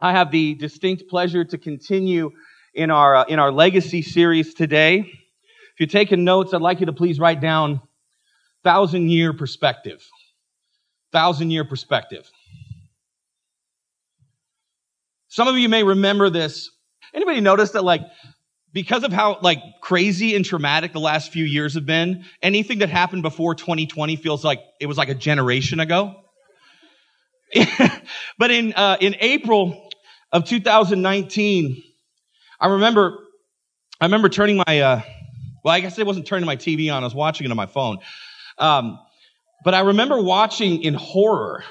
I have the distinct pleasure to continue in our, uh, in our legacy series today. If you're taking notes, I'd like you to please write down thousand year perspective. Thousand year perspective. Some of you may remember this. Anybody notice that like, because of how like crazy and traumatic the last few years have been, anything that happened before 2020 feels like it was like a generation ago? but in, uh, in April of 2019, I remember, I remember turning my, uh, well, I guess I wasn't turning my TV on. I was watching it on my phone. Um, but I remember watching in horror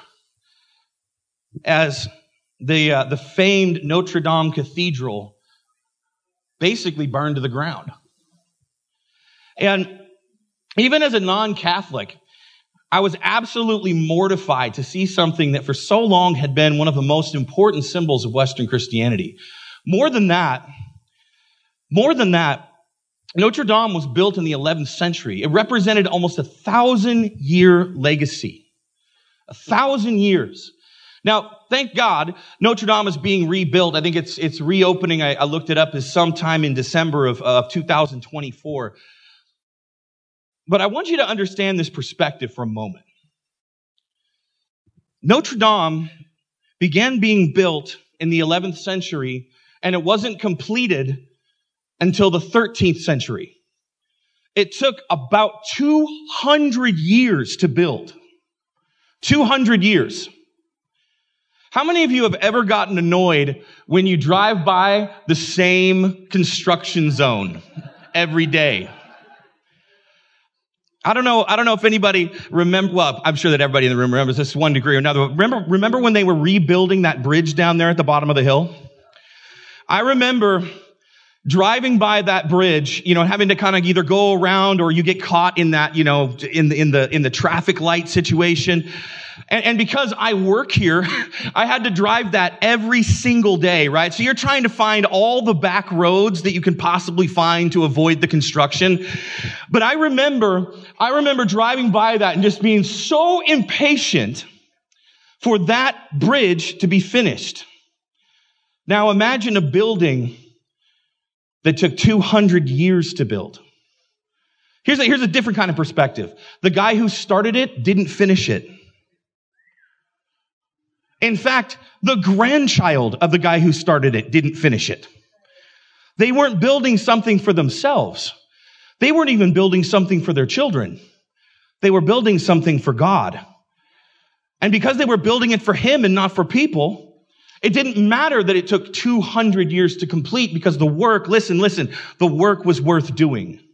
as the, uh, the famed Notre Dame Cathedral basically burned to the ground. And even as a non-Catholic, I was absolutely mortified to see something that for so long had been one of the most important symbols of Western Christianity. More than that, more than that, Notre Dame was built in the 11th century. It represented almost a thousand year legacy. A thousand years. Now, thank God, Notre Dame is being rebuilt. I think it's, it's reopening. I, I looked it up as sometime in December of, of 2024. But I want you to understand this perspective for a moment. Notre Dame began being built in the 11th century and it wasn't completed until the 13th century. It took about 200 years to build. 200 years. How many of you have ever gotten annoyed when you drive by the same construction zone every day? I don't know. I don't know if anybody remember. Well, I'm sure that everybody in the room remembers this one degree or another. Remember, remember when they were rebuilding that bridge down there at the bottom of the hill? I remember driving by that bridge, you know, having to kind of either go around or you get caught in that, you know, in the, in the, in the traffic light situation. And, and, because I work here, I had to drive that every single day, right? So you're trying to find all the back roads that you can possibly find to avoid the construction. But I remember, I remember driving by that and just being so impatient for that bridge to be finished. Now imagine a building that took 200 years to build. Here's a, here's a different kind of perspective. The guy who started it didn't finish it. In fact, the grandchild of the guy who started it didn't finish it. They weren't building something for themselves. They weren't even building something for their children. They were building something for God. And because they were building it for Him and not for people, it didn't matter that it took 200 years to complete because the work, listen, listen, the work was worth doing.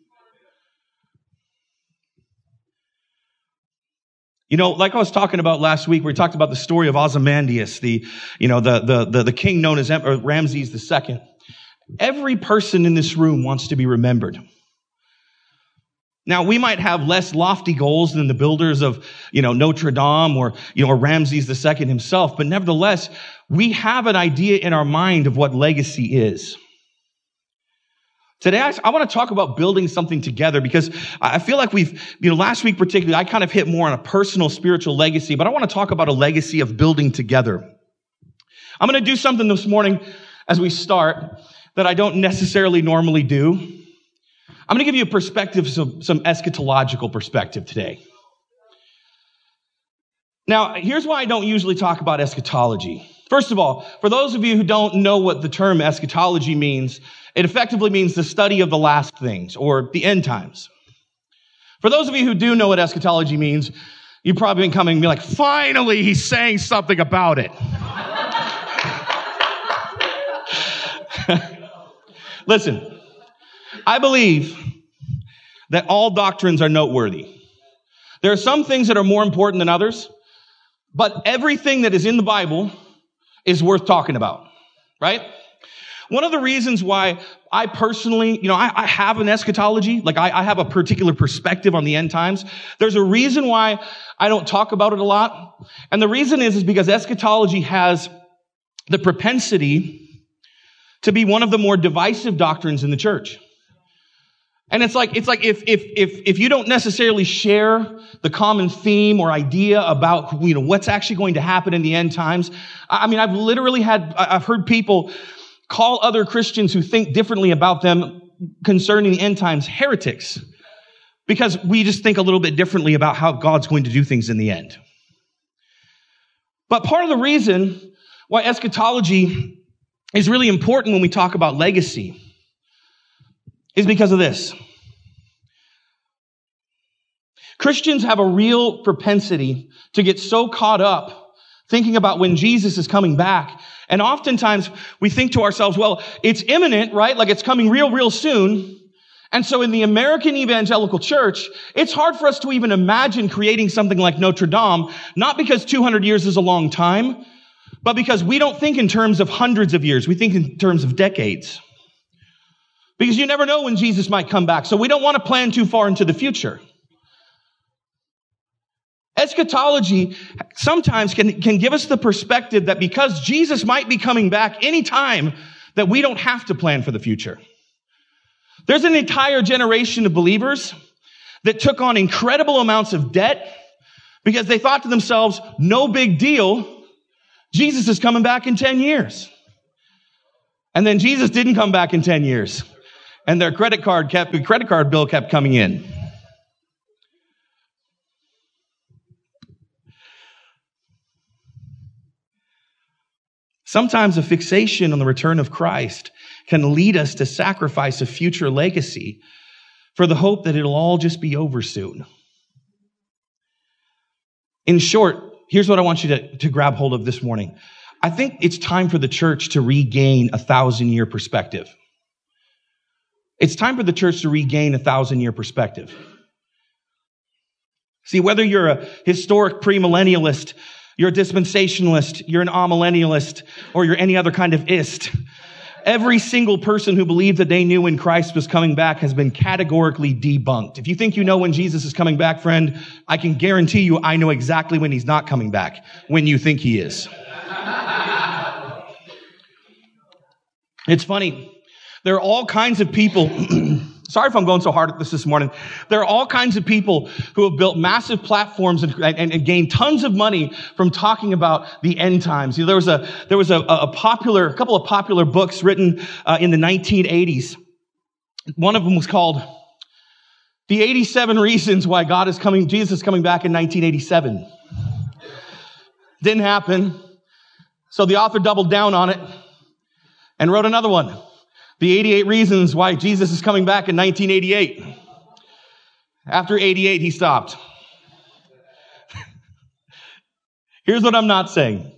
You know, like I was talking about last week, we talked about the story of Ozymandias, the, you know, the, the, the, the king known as Ramses II. Every person in this room wants to be remembered. Now, we might have less lofty goals than the builders of, you know, Notre Dame or, you know, or Ramses II himself, but nevertheless, we have an idea in our mind of what legacy is. Today, I, I want to talk about building something together because I feel like we've, you know, last week particularly, I kind of hit more on a personal spiritual legacy, but I want to talk about a legacy of building together. I'm going to do something this morning as we start that I don't necessarily normally do. I'm going to give you a perspective, some, some eschatological perspective today. Now, here's why I don't usually talk about eschatology. First of all, for those of you who don't know what the term eschatology means, it effectively means the study of the last things or the end times. For those of you who do know what eschatology means, you've probably been coming and be like, finally, he's saying something about it. Listen, I believe that all doctrines are noteworthy. There are some things that are more important than others, but everything that is in the Bible is worth talking about, right? One of the reasons why I personally, you know, I, I have an eschatology, like I, I have a particular perspective on the end times. There's a reason why I don't talk about it a lot. And the reason is, is because eschatology has the propensity to be one of the more divisive doctrines in the church. And it's like, it's like if, if, if, if you don't necessarily share the common theme or idea about, you know, what's actually going to happen in the end times. I mean, I've literally had, I've heard people call other Christians who think differently about them concerning the end times heretics because we just think a little bit differently about how God's going to do things in the end. But part of the reason why eschatology is really important when we talk about legacy is because of this. Christians have a real propensity to get so caught up thinking about when Jesus is coming back. And oftentimes we think to ourselves, well, it's imminent, right? Like it's coming real, real soon. And so in the American evangelical church, it's hard for us to even imagine creating something like Notre Dame, not because 200 years is a long time, but because we don't think in terms of hundreds of years. We think in terms of decades. Because you never know when Jesus might come back. So we don't want to plan too far into the future. Eschatology sometimes can, can give us the perspective that because Jesus might be coming back anytime, that we don't have to plan for the future. There's an entire generation of believers that took on incredible amounts of debt because they thought to themselves, no big deal. Jesus is coming back in 10 years. And then Jesus didn't come back in 10 years. And their credit card kept, credit card bill kept coming in. Sometimes a fixation on the return of Christ can lead us to sacrifice a future legacy for the hope that it'll all just be over soon. In short, here's what I want you to, to grab hold of this morning. I think it's time for the church to regain a thousand year perspective. It's time for the church to regain a thousand year perspective. See, whether you're a historic premillennialist you're a dispensationalist, you're an amillennialist, or you're any other kind of ist. Every single person who believed that they knew when Christ was coming back has been categorically debunked. If you think you know when Jesus is coming back, friend, I can guarantee you I know exactly when he's not coming back, when you think he is. it's funny. There are all kinds of people Sorry if I'm going so hard at this this morning. There are all kinds of people who have built massive platforms and, and, and gained tons of money from talking about the end times. You know, there was a there was a, a popular a couple of popular books written uh, in the 1980s. One of them was called "The 87 Reasons Why God is Coming." Jesus is coming back in 1987. Didn't happen. So the author doubled down on it and wrote another one. The 88 reasons why Jesus is coming back in 1988. After 88, he stopped. Here's what I'm not saying.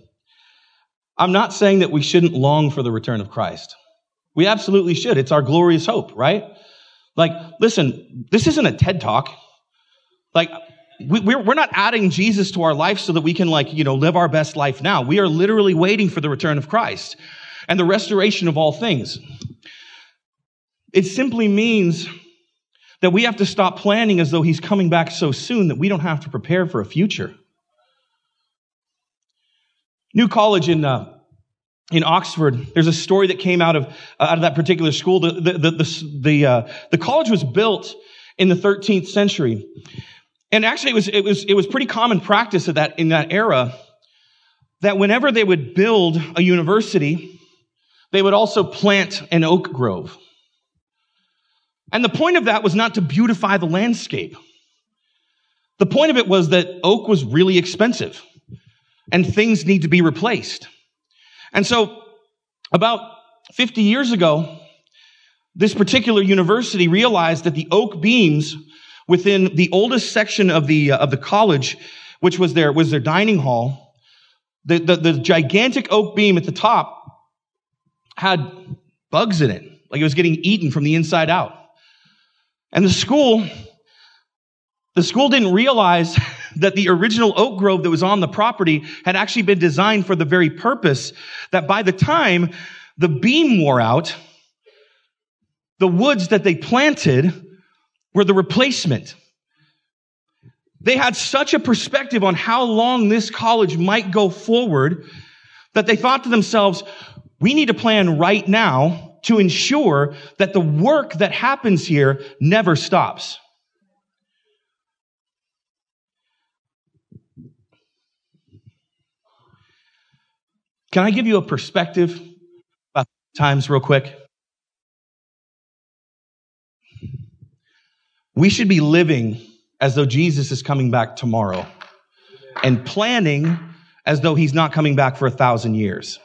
I'm not saying that we shouldn't long for the return of Christ. We absolutely should. It's our glorious hope, right? Like, listen, this isn't a TED talk. Like, we, we're, we're not adding Jesus to our life so that we can, like, you know, live our best life now. We are literally waiting for the return of Christ and the restoration of all things. It simply means that we have to stop planning as though he's coming back so soon that we don't have to prepare for a future. New College in, uh, in Oxford, there's a story that came out of, uh, out of that particular school. The, the, the, the, the, uh, the college was built in the 13th century. And actually, it was, it was, it was pretty common practice at that, in that era that whenever they would build a university, they would also plant an oak grove. And the point of that was not to beautify the landscape. The point of it was that oak was really expensive and things need to be replaced. And so about 50 years ago, this particular university realized that the oak beams within the oldest section of the, uh, of the college, which was their, was their dining hall, the, the, the gigantic oak beam at the top had bugs in it. Like it was getting eaten from the inside out. And the school, the school didn't realize that the original oak grove that was on the property had actually been designed for the very purpose that by the time the beam wore out, the woods that they planted were the replacement. They had such a perspective on how long this college might go forward that they thought to themselves, we need to plan right now to ensure that the work that happens here never stops. Can I give you a perspective about times real quick? We should be living as though Jesus is coming back tomorrow and planning as though he's not coming back for a thousand years.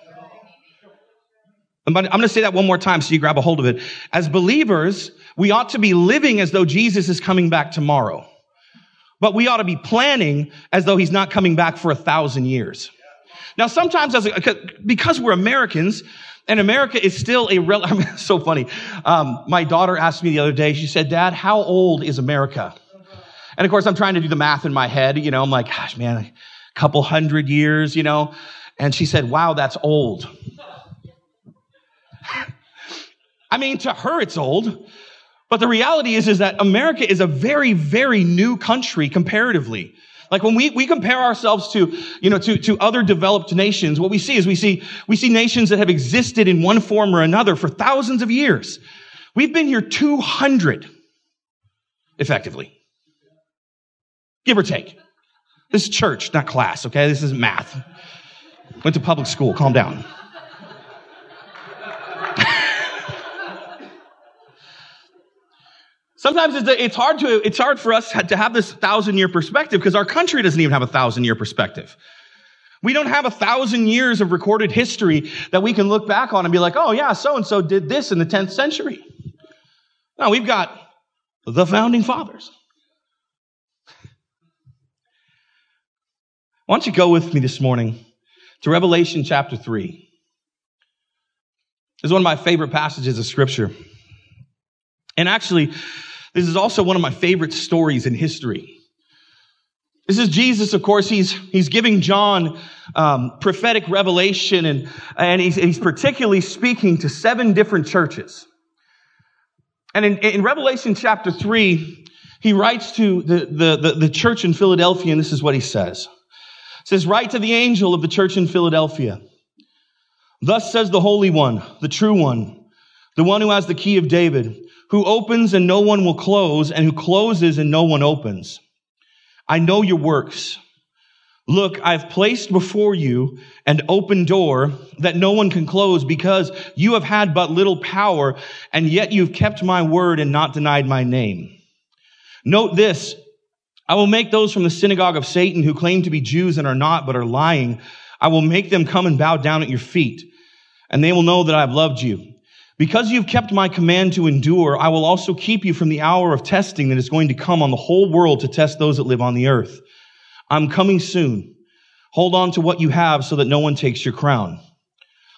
I'm going to say that one more time so you grab a hold of it. As believers, we ought to be living as though Jesus is coming back tomorrow. But we ought to be planning as though he's not coming back for a thousand years. Now, sometimes as a, because we're Americans, and America is still a rel- I mean, so funny. Um, my daughter asked me the other day, she said, Dad, how old is America? And of course, I'm trying to do the math in my head. You know, I'm like, gosh, man, a couple hundred years, you know. And she said, wow, that's old. I mean, to her, it's old. But the reality is, is that America is a very, very new country comparatively. Like when we, we compare ourselves to, you know, to, to other developed nations, what we see is we see, we see nations that have existed in one form or another for thousands of years. We've been here 200, effectively. Give or take. This is church, not class, okay? This is math. Went to public school, calm down. Sometimes it's, it's, hard to, it's hard for us to have this thousand year perspective because our country doesn't even have a thousand year perspective. We don't have a thousand years of recorded history that we can look back on and be like, oh yeah, so and so did this in the 10th century. No, we've got the founding fathers. Why don't you go with me this morning to Revelation chapter 3? This is one of my favorite passages of scripture. And actually, this is also one of my favorite stories in history. This is Jesus, of course, he's, he's giving John um, prophetic revelation and, and he's, he's particularly speaking to seven different churches. And in, in Revelation chapter 3, he writes to the, the, the, the church in Philadelphia, and this is what he says. It says, Write to the angel of the church in Philadelphia. Thus says the Holy One, the true one, the one who has the key of David who opens and no one will close, and who closes and no one opens. I know your works. Look, I've placed before you an open door that no one can close because you have had but little power, and yet you've kept my word and not denied my name. Note this. I will make those from the synagogue of Satan who claim to be Jews and are not, but are lying. I will make them come and bow down at your feet, and they will know that I have loved you. Because you've kept my command to endure, I will also keep you from the hour of testing that is going to come on the whole world to test those that live on the earth. I'm coming soon. Hold on to what you have so that no one takes your crown.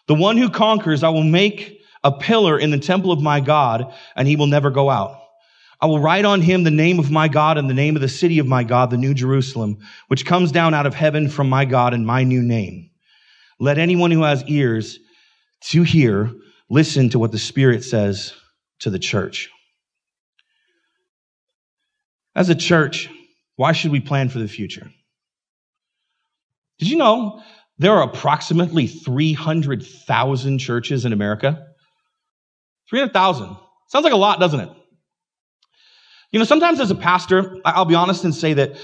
The one who conquers, I will make a pillar in the temple of my God, and he will never go out. I will write on him the name of my God and the name of the city of my God, the new Jerusalem, which comes down out of heaven from my God and my new name. Let anyone who has ears to hear listen to what the Spirit says to the church. As a church, why should we plan for the future? Did you know there are approximately 300,000 churches in America? 300,000. Sounds like a lot, doesn't it? You know, sometimes as a pastor, I'll be honest and say that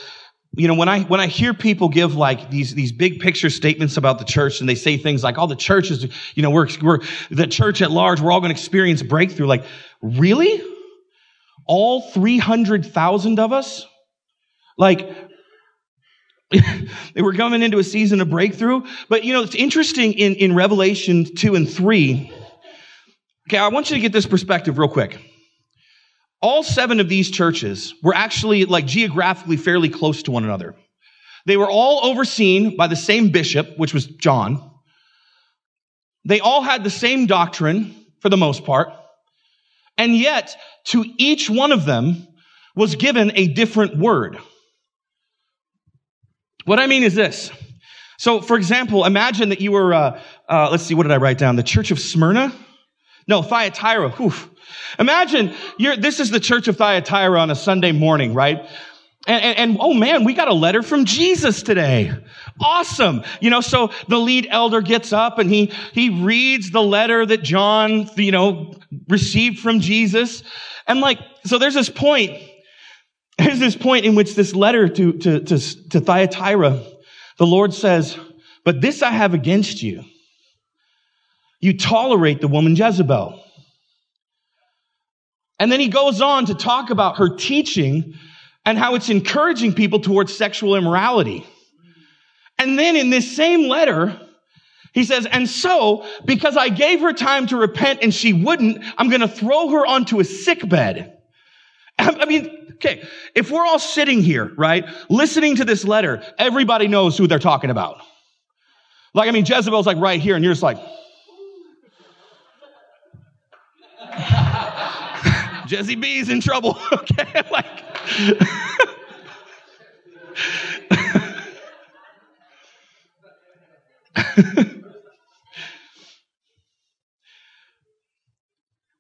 you know, when I, when I hear people give like these, these big picture statements about the church and they say things like, oh, the church is, you know, we're, we're, the church at large, we're all going to experience breakthrough. Like, really? All 300,000 of us? Like, they were coming into a season of breakthrough. But, you know, it's interesting in, in Revelation 2 and 3. Okay, I want you to get this perspective real quick all seven of these churches were actually like geographically fairly close to one another. They were all overseen by the same bishop, which was John. They all had the same doctrine for the most part. And yet, to each one of them was given a different word. What I mean is this. So, for example, imagine that you were, uh, uh, let's see, what did I write down? The Church of Smyrna? No, Thyatira. Oof. Imagine this is the church of Thyatira on a Sunday morning, right? And, and, and, oh man, we got a letter from Jesus today. Awesome. You know, so the lead elder gets up and he, he reads the letter that John, you know, received from Jesus. And like, so there's this point, there's this point in which this letter to, to, to, to Thyatira, the Lord says, but this I have against you. You tolerate the woman Jezebel. And then he goes on to talk about her teaching and how it's encouraging people towards sexual immorality. And then in this same letter, he says, and so, because I gave her time to repent and she wouldn't, I'm going to throw her onto a sick bed. I mean, okay, if we're all sitting here, right, listening to this letter, everybody knows who they're talking about. Like, I mean, Jezebel's like right here, and you're just like, Jesse B's in trouble. okay, like.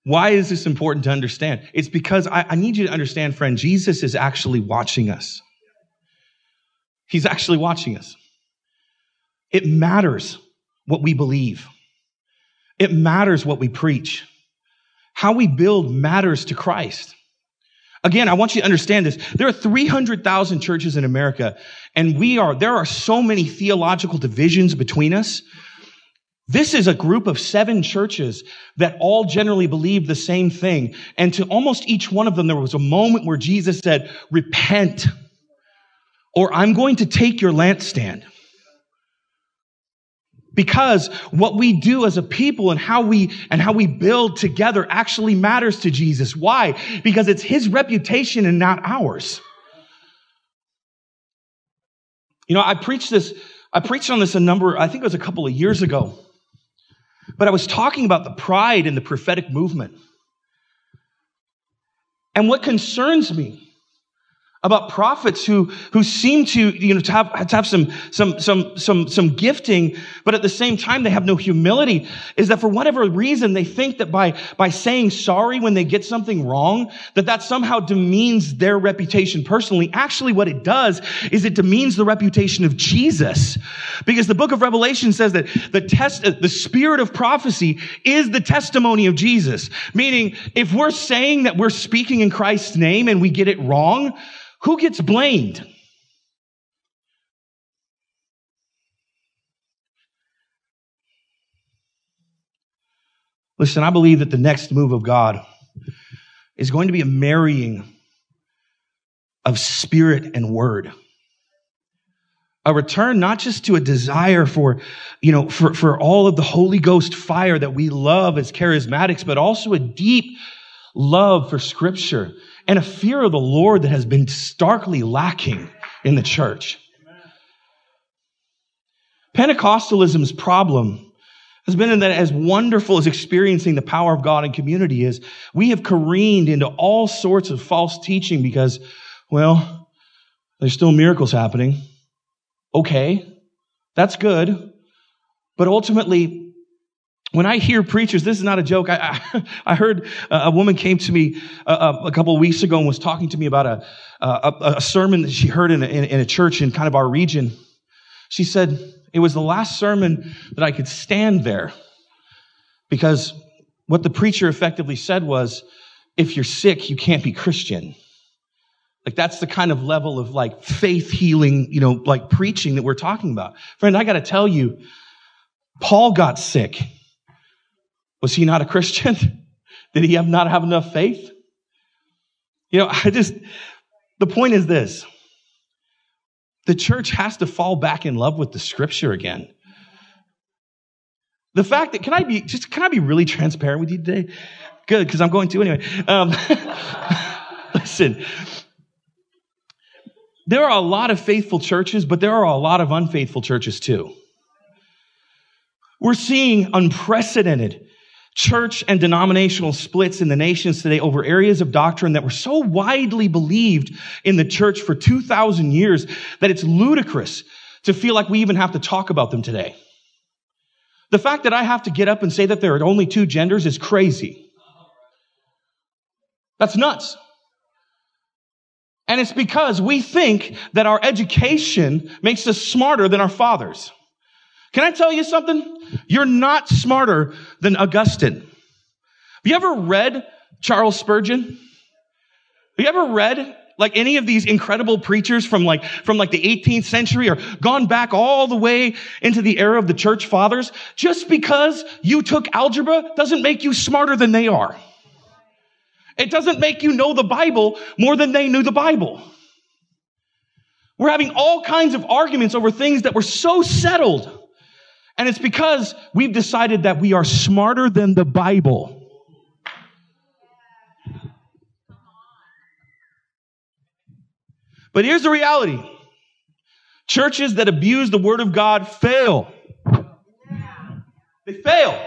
Why is this important to understand? It's because I, I, need you to understand, friend, Jesus is actually watching us. He's actually watching us. It matters what we believe. It matters what we preach. How we build matters to Christ. Again, I want you to understand this. There are 300,000 churches in America, and we are, there are so many theological divisions between us. This is a group of seven churches that all generally believe the same thing. And to almost each one of them, there was a moment where Jesus said, repent, or I'm going to take your lampstand. Because what we do as a people and how we, and how we build together actually matters to Jesus. Why? Because it's his reputation and not ours. You know, I preached this, I preached on this a number, I think it was a couple of years ago. But I was talking about the pride in the prophetic movement. And what concerns me about prophets who, who seem to, you know, to have, to have some, some, some, some, some gifting, but at the same time they have no humility, is that for whatever reason they think that by, by saying sorry when they get something wrong, that that somehow demeans their reputation personally. Actually, what it does is it demeans the reputation of Jesus. Because the book of Revelation says that the test, uh, the spirit of prophecy is the testimony of Jesus. Meaning, if we're saying that we're speaking in Christ's name and we get it wrong, who gets blamed? Listen, I believe that the next move of God is going to be a marrying of spirit and word. A return not just to a desire for, you know, for, for all of the Holy Ghost fire that we love as charismatics, but also a deep love for scripture and a fear of the Lord that has been starkly lacking in the church. Pentecostalism's problem has been that as wonderful as experiencing the power of God in community is, we have careened into all sorts of false teaching because, well, there's still miracles happening. Okay, that's good. But ultimately, when I hear preachers, this is not a joke. I, I, I heard uh, a woman came to me a, a, couple of weeks ago and was talking to me about a, a, a sermon that she heard in, in, in a church in kind of our region. She said, it was the last sermon that I could stand there because what the preacher effectively said was, if you're sick, you can't be Christian. Like that's the kind of level of like faith healing, you know, like preaching that we're talking about. Friend, I got to tell you, Paul got sick. Was he not a Christian? Did he have not have enough faith? You know, I just, the point is this. The church has to fall back in love with the scripture again. The fact that, can I be, just, can I be really transparent with you today? Good, because I'm going to anyway. Um, listen, there are a lot of faithful churches, but there are a lot of unfaithful churches too. We're seeing unprecedented church and denominational splits in the nations today over areas of doctrine that were so widely believed in the church for 2,000 years that it's ludicrous to feel like we even have to talk about them today. The fact that I have to get up and say that there are only two genders is crazy. That's nuts. And it's because we think that our education makes us smarter than our fathers. Can I tell you something? You're not smarter than Augustine. Have you ever read Charles Spurgeon? Have you ever read like any of these incredible preachers from like, from like the 18th century or gone back all the way into the era of the church fathers? Just because you took algebra doesn't make you smarter than they are. It doesn't make you know the Bible more than they knew the Bible. We're having all kinds of arguments over things that were so settled. And it's because we've decided that we are smarter than the Bible. But here's the reality. Churches that abuse the word of God fail. They fail.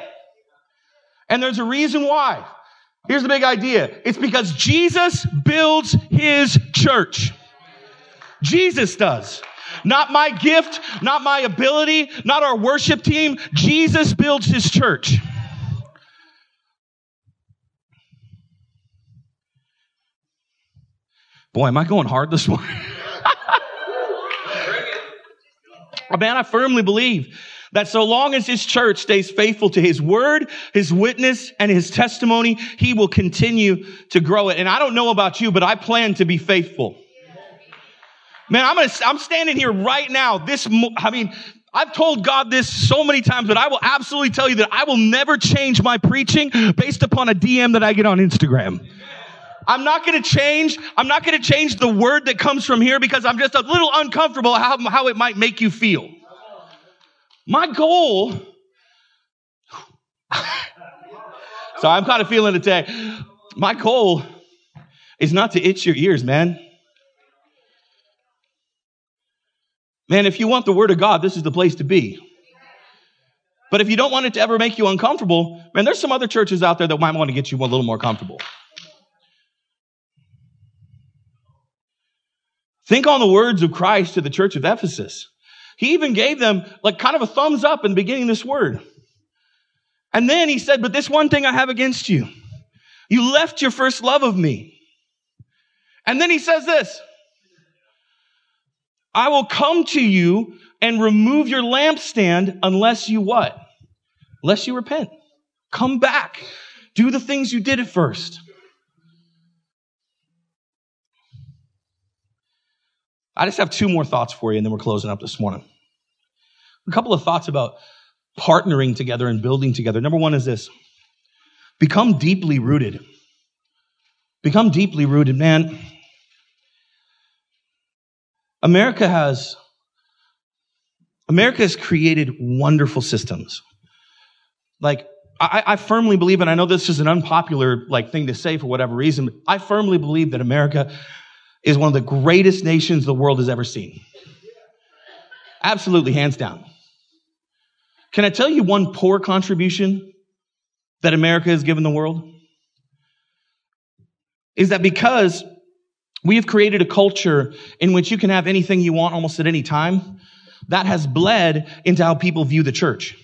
And there's a reason why. Here's the big idea. It's because Jesus builds his church. Jesus does. Not my gift, not my ability, not our worship team. Jesus builds his church. Boy, am I going hard this morning? Man, I firmly believe that so long as his church stays faithful to his word, his witness, and his testimony, he will continue to grow it. And I don't know about you, but I plan to be faithful. Man, I'm gonna, I'm standing here right now. This, I mean, I've told God this so many times, but I will absolutely tell you that I will never change my preaching based upon a DM that I get on Instagram. I'm not going to change. I'm not going to change the word that comes from here because I'm just a little uncomfortable how, how it might make you feel. My goal, so I'm kind of feeling it today. My goal is not to itch your ears, man. Man, if you want the word of God, this is the place to be. But if you don't want it to ever make you uncomfortable, man, there's some other churches out there that might want to get you a little more comfortable. Think on the words of Christ to the church of Ephesus. He even gave them like kind of a thumbs up in beginning this word. And then he said, but this one thing I have against you. You left your first love of me. And then he says this, I will come to you and remove your lampstand unless you what? Unless you repent. Come back. Do the things you did at first. I just have two more thoughts for you, and then we're closing up this morning. A couple of thoughts about partnering together and building together. Number one is this become deeply rooted. Become deeply rooted, man. America has America has created wonderful systems. Like I, I, firmly believe, and I know this is an unpopular like thing to say for whatever reason, but I firmly believe that America is one of the greatest nations the world has ever seen. Absolutely, hands down. Can I tell you one poor contribution that America has given the world? Is that because we have created a culture in which you can have anything you want almost at any time, that has bled into how people view the church.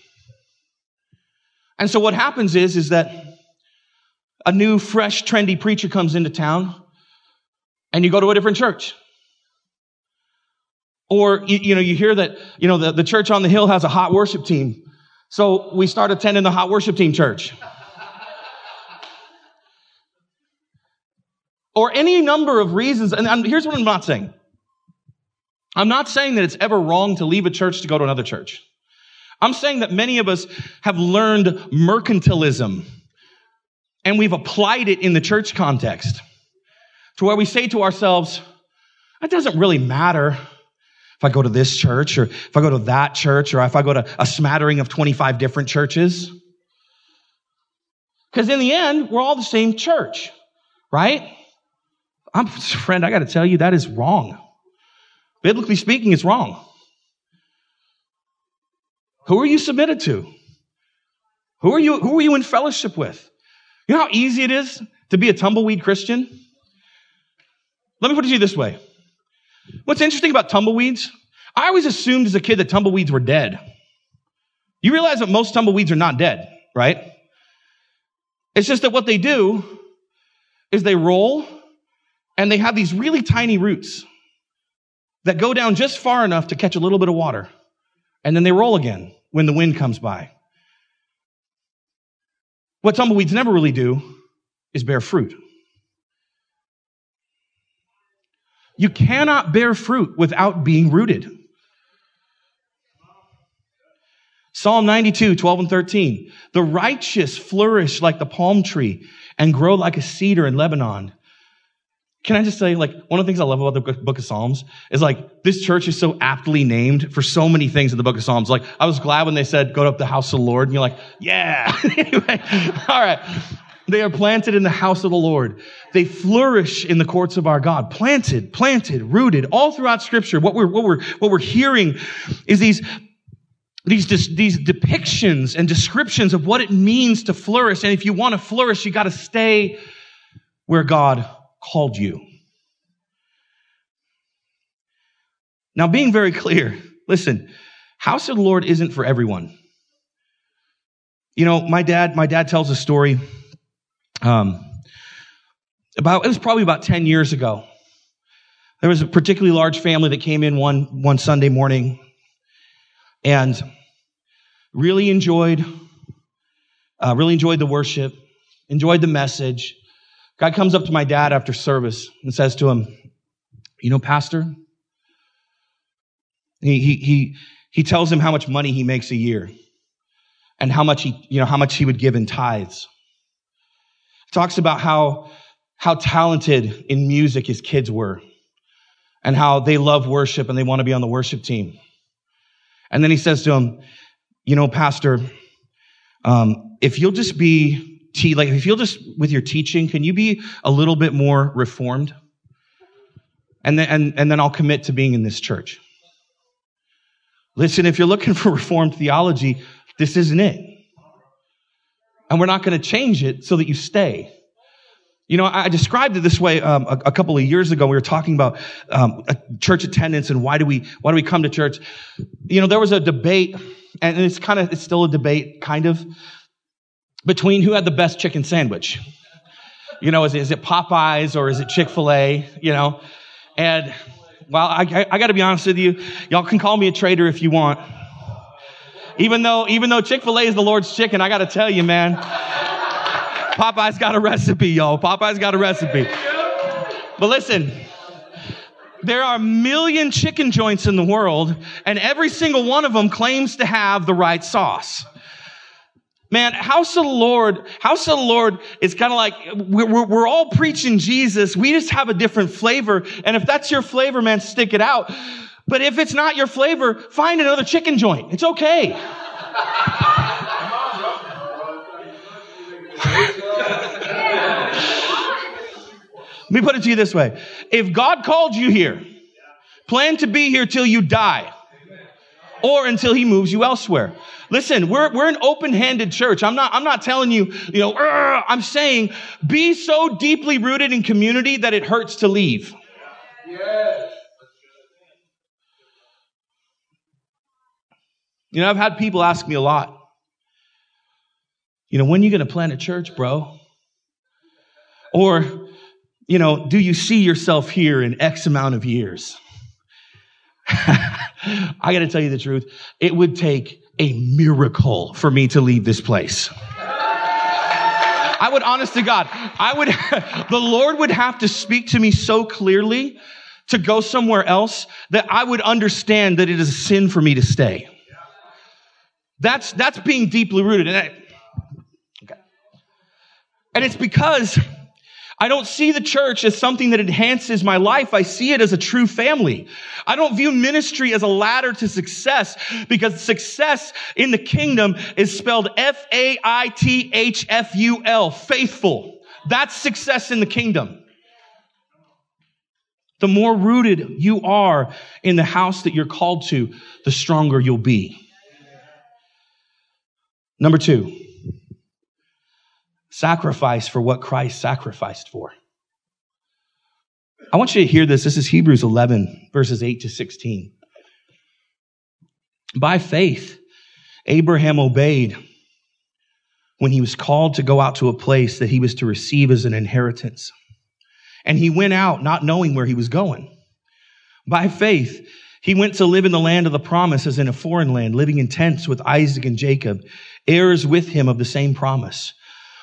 And so what happens is, is that a new, fresh, trendy preacher comes into town and you go to a different church. Or, you, you know, you hear that, you know, the, the church on the hill has a hot worship team. So we start attending the hot worship team church. Or any number of reasons. And here's what I'm not saying. I'm not saying that it's ever wrong to leave a church to go to another church. I'm saying that many of us have learned mercantilism and we've applied it in the church context to where we say to ourselves, it doesn't really matter if I go to this church or if I go to that church or if I go to a smattering of 25 different churches. Because in the end, we're all the same church, right? I'm, friend, I got to tell you, that is wrong. Biblically speaking, it's wrong. Who are you submitted to? Who are you, who are you in fellowship with? You know how easy it is to be a tumbleweed Christian? Let me put it to you this way. What's interesting about tumbleweeds? I always assumed as a kid that tumbleweeds were dead. You realize that most tumbleweeds are not dead, right? It's just that what they do is they roll And they have these really tiny roots that go down just far enough to catch a little bit of water. And then they roll again when the wind comes by. What tumbleweeds never really do is bear fruit. You cannot bear fruit without being rooted. Psalm 92, 12 and 13. The righteous flourish like the palm tree and grow like a cedar in Lebanon. Can I just say, like, one of the things I love about the book of Psalms is like, this church is so aptly named for so many things in the book of Psalms. Like, I was glad when they said, go up the house of the Lord. And you're like, yeah. anyway, all right. They are planted in the house of the Lord. They flourish in the courts of our God. Planted, planted, rooted, all throughout scripture. What we're, what we're, what we're hearing is these, these, these depictions and descriptions of what it means to flourish. And if you want to flourish, you got to stay where God called you. Now, being very clear, listen, house of the Lord isn't for everyone. You know, my dad, my dad tells a story um, about it was probably about 10 years ago. There was a particularly large family that came in one, one Sunday morning and really enjoyed, uh, really enjoyed the worship, enjoyed the message. God comes up to my dad after service and says to him, You know, Pastor, he, he, he, he tells him how much money he makes a year and how much he, you know, how much he would give in tithes. Talks about how, how talented in music his kids were and how they love worship and they want to be on the worship team. And then he says to him, you know, pastor, um, if you'll just be te- like if you'll just with your teaching, can you be a little bit more reformed? And then and, and then I'll commit to being in this church. Listen, if you're looking for reformed theology, this isn't it. And we're not going to change it so that you stay. You know, I described it this way um, a, a, couple of years ago. We were talking about um, church attendance and why do we why do we come to church? You know, there was a debate, and it's kind of it's still a debate, kind of, between who had the best chicken sandwich. You know, is, is it Popeyes or is it Chick Fil A? You know, and well, I, I, I got to be honest with you. Y'all can call me a traitor if you want. Even though, even though Chick Fil A is the Lord's chicken, I got to tell you, man. Popeye's got a recipe, y'all. Popeye's got a recipe. But listen, there are a million chicken joints in the world, and every single one of them claims to have the right sauce. Man, House of the Lord, House of the Lord is kind of like, we're, we're, all preaching Jesus. We just have a different flavor. And if that's your flavor, man, stick it out. But if it's not your flavor, find another chicken joint. It's okay. Let me put it to you this way. If God called you here, plan to be here till you die or until he moves you elsewhere. Listen, we're, we're an open-handed church. I'm not, I'm not telling you, you know, I'm saying be so deeply rooted in community that it hurts to leave. Yes. You know, I've had people ask me a lot, you know, when are you going to plant a church, bro? Or, you know, do you see yourself here in X amount of years? I got to tell you the truth. It would take a miracle for me to leave this place. I would, honest to God, I would, the Lord would have to speak to me so clearly to go somewhere else that I would understand that it is a sin for me to stay. That's, that's being deeply rooted. And, I, okay. and it's because I don't see the church as something that enhances my life. I see it as a true family. I don't view ministry as a ladder to success because success in the kingdom is spelled F-A-I-T-H-F-U-L, faithful. That's success in the kingdom. The more rooted you are in the house that you're called to, the stronger you'll be. Number two, sacrifice for what Christ sacrificed for. I want you to hear this. This is Hebrews 11, verses 8 to 16. By faith, Abraham obeyed when he was called to go out to a place that he was to receive as an inheritance. and he went out not knowing where he was going. By faith, he went to live in the land of the promise as in a foreign land, living in tents with Isaac and Jacob, heirs with him of the same promise.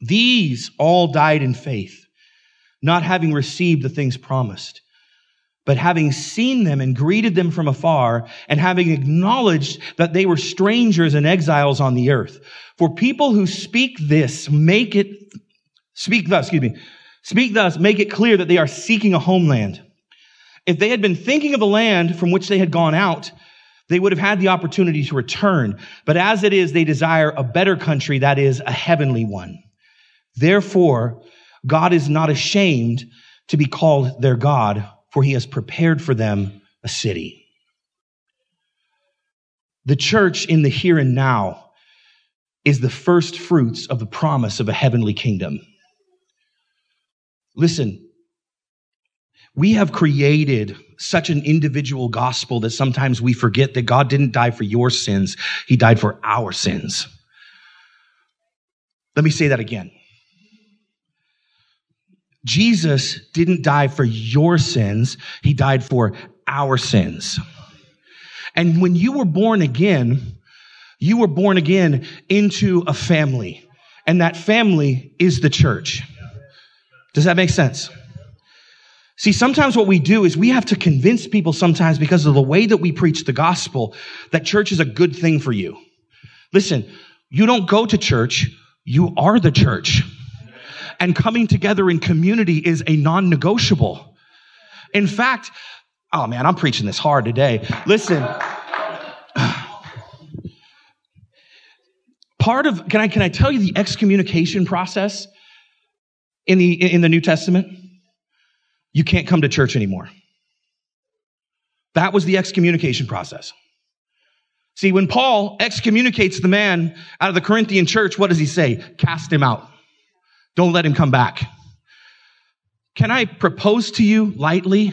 These all died in faith, not having received the things promised, but having seen them and greeted them from afar, and having acknowledged that they were strangers and exiles on the earth. For people who speak this make it, speak thus, excuse me, speak thus, make it clear that they are seeking a homeland. If they had been thinking of the land from which they had gone out, they would have had the opportunity to return. But as it is, they desire a better country, that is, a heavenly one. Therefore, God is not ashamed to be called their God, for he has prepared for them a city. The church in the here and now is the first fruits of the promise of a heavenly kingdom. Listen, we have created such an individual gospel that sometimes we forget that God didn't die for your sins, He died for our sins. Let me say that again. Jesus didn't die for your sins, He died for our sins. And when you were born again, you were born again into a family. And that family is the church. Does that make sense? See, sometimes what we do is we have to convince people sometimes because of the way that we preach the gospel that church is a good thing for you. Listen, you don't go to church, you are the church and coming together in community is a non-negotiable. In fact, oh man, I'm preaching this hard today. Listen. Part of, can I, can I tell you the excommunication process in the, in the New Testament? You can't come to church anymore. That was the excommunication process. See, when Paul excommunicates the man out of the Corinthian church, what does he say? Cast him out. Don't let him come back. Can I propose to you lightly,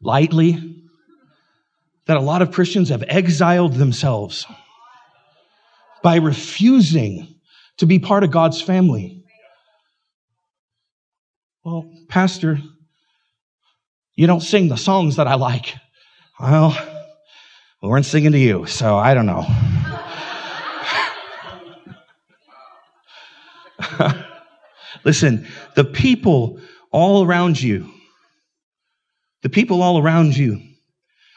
lightly, that a lot of Christians have exiled themselves by refusing to be part of God's family? Well, Pastor, you don't sing the songs that I like. Well, we weren't singing to you, so I don't know. Listen, the people all around you, the people all around you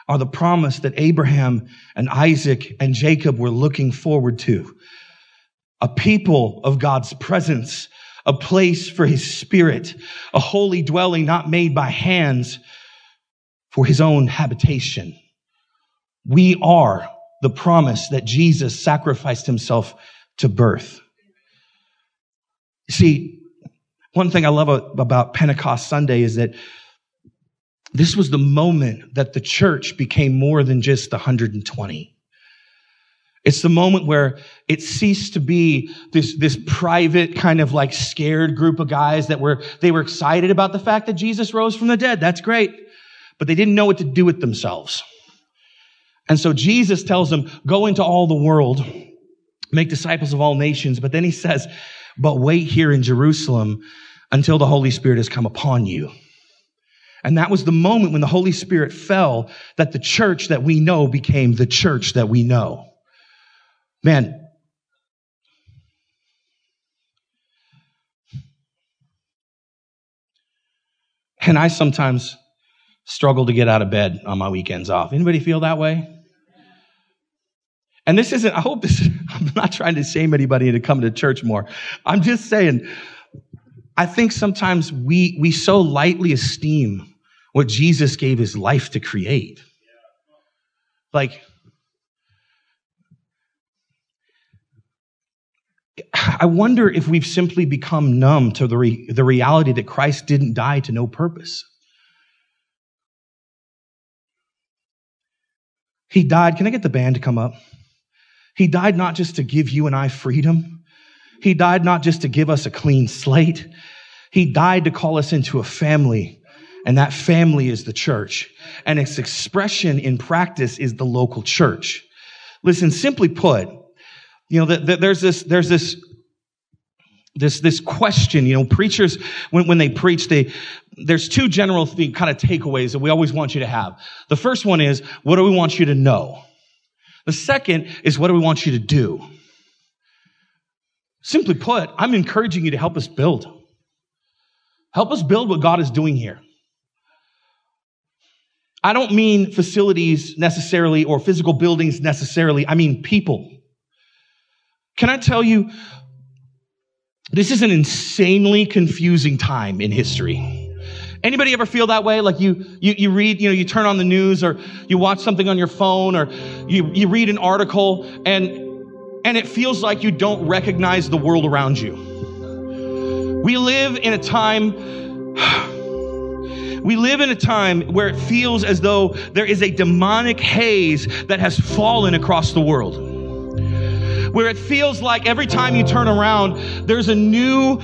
are the promise that Abraham and Isaac and Jacob were looking forward to. A people of God's presence, a place for his spirit, a holy dwelling not made by hands for his own habitation. We are the promise that Jesus sacrificed himself to birth. See, one thing I love about Pentecost Sunday is that this was the moment that the church became more than just 120. It's the moment where it ceased to be this, this private kind of like scared group of guys that were, they were excited about the fact that Jesus rose from the dead. That's great. But they didn't know what to do with themselves. And so Jesus tells them, go into all the world, make disciples of all nations. But then he says, but wait here in Jerusalem until the Holy Spirit has come upon you. And that was the moment when the Holy Spirit fell that the church that we know became the church that we know. Man, and I sometimes struggle to get out of bed on my weekends off. Anybody feel that way? And this isn't, I hope this, I'm not trying to shame anybody into coming to church more. I'm just saying, I think sometimes we, we so lightly esteem what Jesus gave his life to create. Like, I wonder if we've simply become numb to the, re- the reality that Christ didn't die to no purpose. He died. Can I get the band to come up? He died not just to give you and I freedom. He died not just to give us a clean slate. He died to call us into a family. And that family is the church. And its expression in practice is the local church. Listen, simply put, you know, there's this, there's this, this, this question, you know, preachers, when, when they preach, they, there's two general kind of takeaways that we always want you to have. The first one is, what do we want you to know? The second is, what do we want you to do? Simply put, I'm encouraging you to help us build. Help us build what God is doing here. I don't mean facilities necessarily or physical buildings necessarily. I mean people. Can I tell you, this is an insanely confusing time in history. Anybody ever feel that way? Like you, you, you read, you know, you turn on the news or you watch something on your phone or you, you read an article and, and it feels like you don't recognize the world around you. We live in a time, we live in a time where it feels as though there is a demonic haze that has fallen across the world where it feels like every time you turn around, there's a new,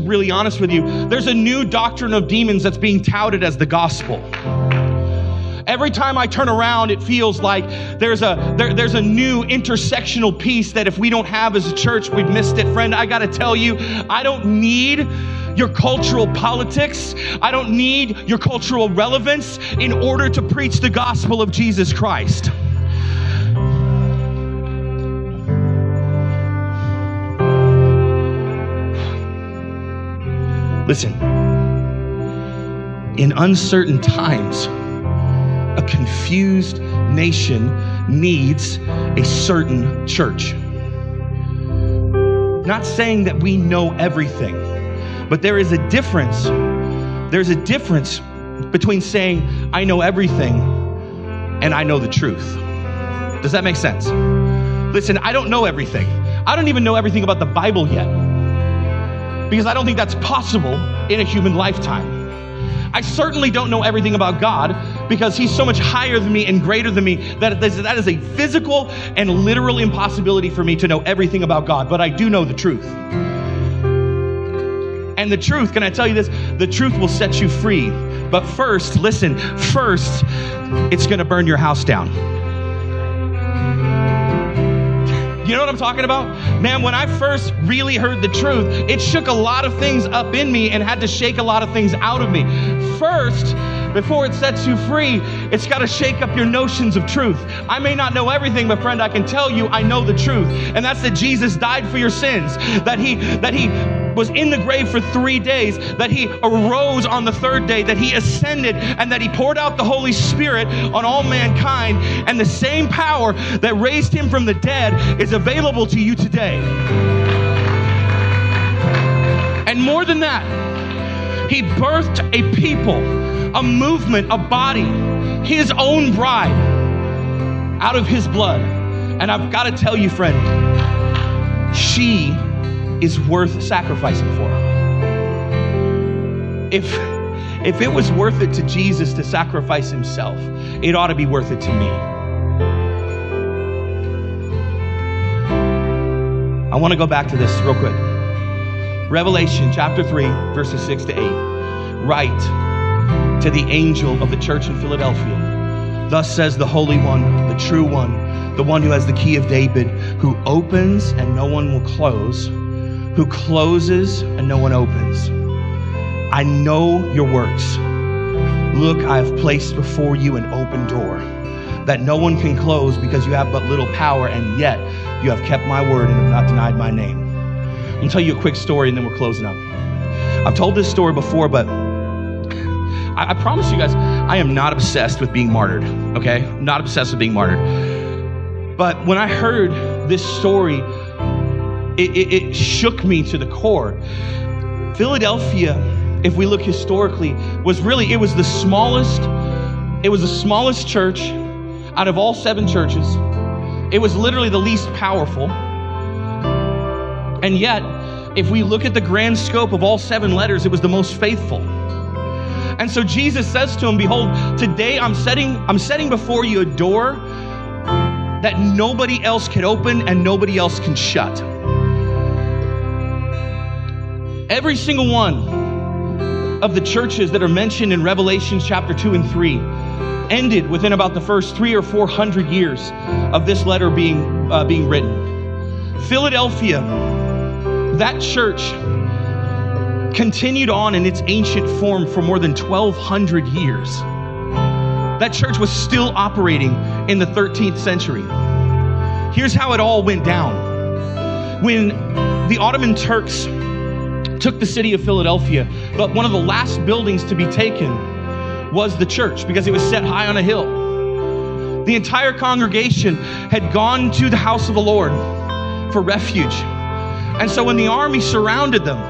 really honest with you, there's a new doctrine of demons that's being touted as the gospel. Every time I turn around, it feels like there's a there, there's a new intersectional piece that if we don't have as a church, we've missed it. Friend, I got to tell you, I don't need your cultural politics. I don't need your cultural relevance in order to preach the gospel of Jesus Christ. Listen, in uncertain times, a confused nation needs a certain church. Not saying that we know everything, but there is a difference. There's a difference between saying, I know everything and I know the truth. Does that make sense? Listen, I don't know everything. I don't even know everything about the Bible yet because I don't think that's possible in a human lifetime. I certainly don't know everything about God because He's so much higher than me and greater than me that that is a physical and literal impossibility for me to know everything about God, but I do know the truth. And the truth, can I tell you this? The truth will set you free. But first, listen, first, it's going to burn your house down. You know what I'm talking about? Man, when I first really heard the truth, it shook a lot of things up in me and had to shake a lot of things out of me. First, before it sets you free, it's got to shake up your notions of truth. I may not know everything, but friend, I can tell you I know the truth. And that's that Jesus died for your sins, that he that he was in the grave for three days, that he arose on the third day, that he ascended, and that he poured out the Holy Spirit on all mankind. And the same power that raised him from the dead is available to you today. And more than that, he birthed a people, a movement, a body, his own bride out of his blood. And I've got to tell you, friend, she is worth sacrificing for. If, if it was worth it to Jesus to sacrifice himself, it ought to be worth it to me. I want to go back to this real quick. Revelation chapter 3, verses 6 to 8. Write to the angel of the church in Philadelphia. Thus says the Holy One, the true one, the one who has the key of David, who opens and no one will close who closes and no one opens. I know your works. Look, I have placed before you an open door that no one can close because you have but little power, and yet you have kept my word and have not denied my name. Gonna tell you a quick story and then we're closing up. I've told this story before, but I, I promise you guys, I am not obsessed with being martyred, okay? I'm not obsessed with being martyred. But when I heard this story it, it, it shook me to the core. Philadelphia, if we look historically, was really, it was the smallest, it was the smallest church out of all seven churches. It was literally the least powerful. And yet, if we look at the grand scope of all seven letters, it was the most faithful. And so Jesus says to him, Behold, today I'm setting, I'm setting before you a door that nobody else can open and nobody else can shut. Every single one of the churches that are mentioned in Revelation chapter 2 and 3 ended within about the first three or four hundred years of this letter being, uh, being written. Philadelphia, that church continued on in its ancient form for more than 1,200 years. That church was still operating in the 13th century. Here's how it all went down. When the Ottoman Turks took the city of Philadelphia, but one of the last buildings to be taken was the church because it was set high on a hill. The entire congregation had gone to the house of the Lord for refuge. And so when the army surrounded them,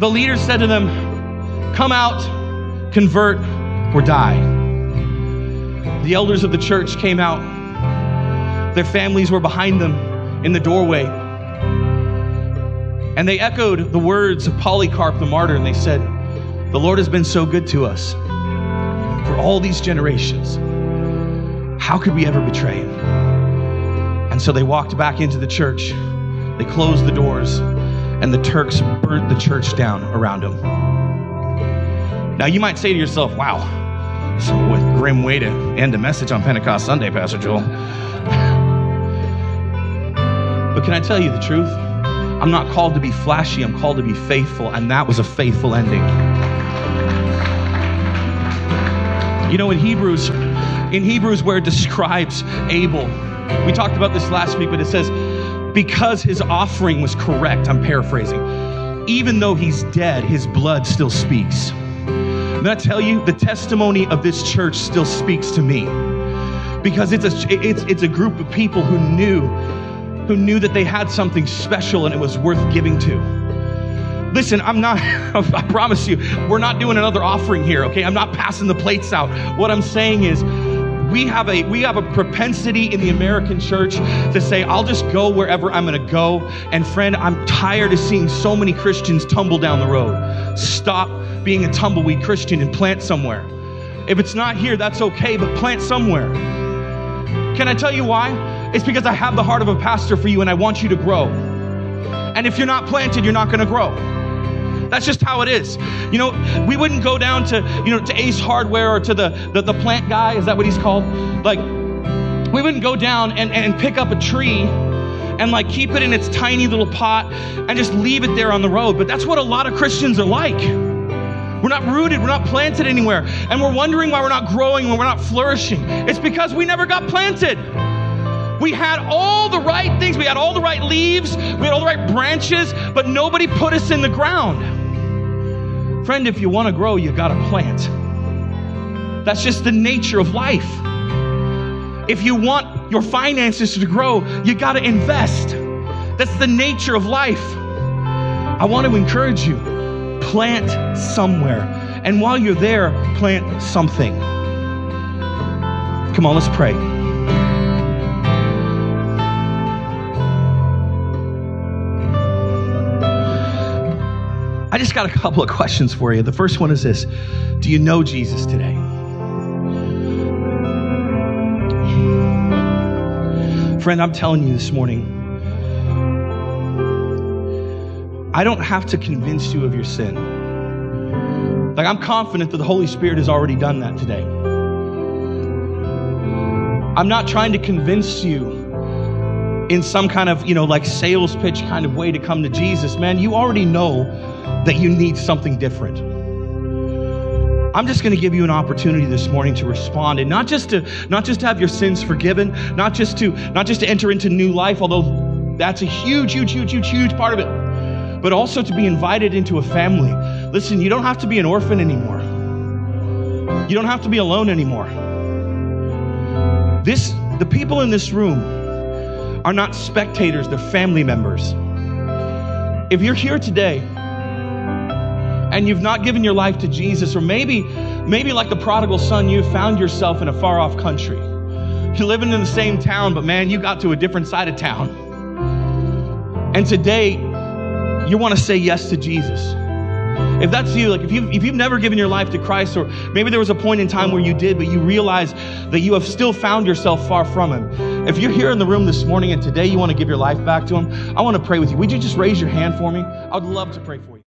the leader said to them, Come out, convert, or die. The elders of the church came out. Their families were behind them in the doorway. And they echoed the words of Polycarp the martyr, and they said, The Lord has been so good to us for all these generations. How could we ever betray him? And so they walked back into the church. They closed the doors and the Turks burnt the church down around them. Now, you might say to yourself, wow, so what a grim way to end a message on Pentecost Sunday, Pastor Joel. but can I tell you the truth? I'm not called to be flashy, I'm called to be faithful, and that was a faithful ending. You know, in Hebrews, in Hebrews, where it describes Abel, we talked about this last week, but it says, because his offering was correct, I'm paraphrasing, even though he's dead, his blood still speaks. And I tell you, the testimony of this church still speaks to me because it's a, it's, it's a group of people who knew, who knew that they had something special and it was worth giving to. Listen, I'm not, I promise you, we're not doing another offering here, okay? I'm not passing the plates out. What I'm saying is, we have a we have a propensity in the American church to say, I'll just go wherever I'm gonna go. And friend, I'm tired of seeing so many Christians tumble down the road. Stop being a tumbleweed Christian and plant somewhere. If it's not here, that's okay, but plant somewhere. Can I tell you why? It's because I have the heart of a pastor for you and I want you to grow. And if you're not planted, you're not gonna grow. That's just how it is. You know, we wouldn't go down to, you know, to Ace Hardware or to the, the, the plant guy, is that what he's called? Like, we wouldn't go down and, and pick up a tree and like keep it in its tiny little pot and just leave it there on the road. But that's what a lot of Christians are like. We're not rooted, we're not planted anywhere. And we're wondering why we're not growing, when we're not flourishing. It's because we never got planted. We had all the right things, we had all the right leaves, we had all the right branches, but nobody put us in the ground. Friend, if you want to grow, you got to plant. That's just the nature of life. If you want your finances to grow, you got to invest. That's the nature of life. I want to encourage you plant somewhere. And while you're there, plant something. Come on, let's pray. I just got a couple of questions for you. The first one is this Do you know Jesus today? Friend, I'm telling you this morning, I don't have to convince you of your sin. Like, I'm confident that the Holy Spirit has already done that today. I'm not trying to convince you in some kind of, you know, like sales pitch kind of way to come to Jesus. Man, you already know that you need something different. I'm just going to give you an opportunity this morning to respond and not just to not just to have your sins forgiven, not just to not just to enter into new life, although that's a huge huge huge huge huge part of it, but also to be invited into a family. Listen, you don't have to be an orphan anymore. You don't have to be alone anymore. This the people in this room are not spectators, they're family members. If you're here today and you've not given your life to Jesus, or maybe, maybe like the prodigal son, you found yourself in a far off country. You're living in the same town, but man, you got to a different side of town. And today, you want to say yes to Jesus. If that's you, like if you've, if you've never given your life to Christ, or maybe there was a point in time where you did, but you realize that you have still found yourself far from Him. If you're here in the room this morning and today you want to give your life back to Him, I want to pray with you. Would you just raise your hand for me? I would love to pray for you.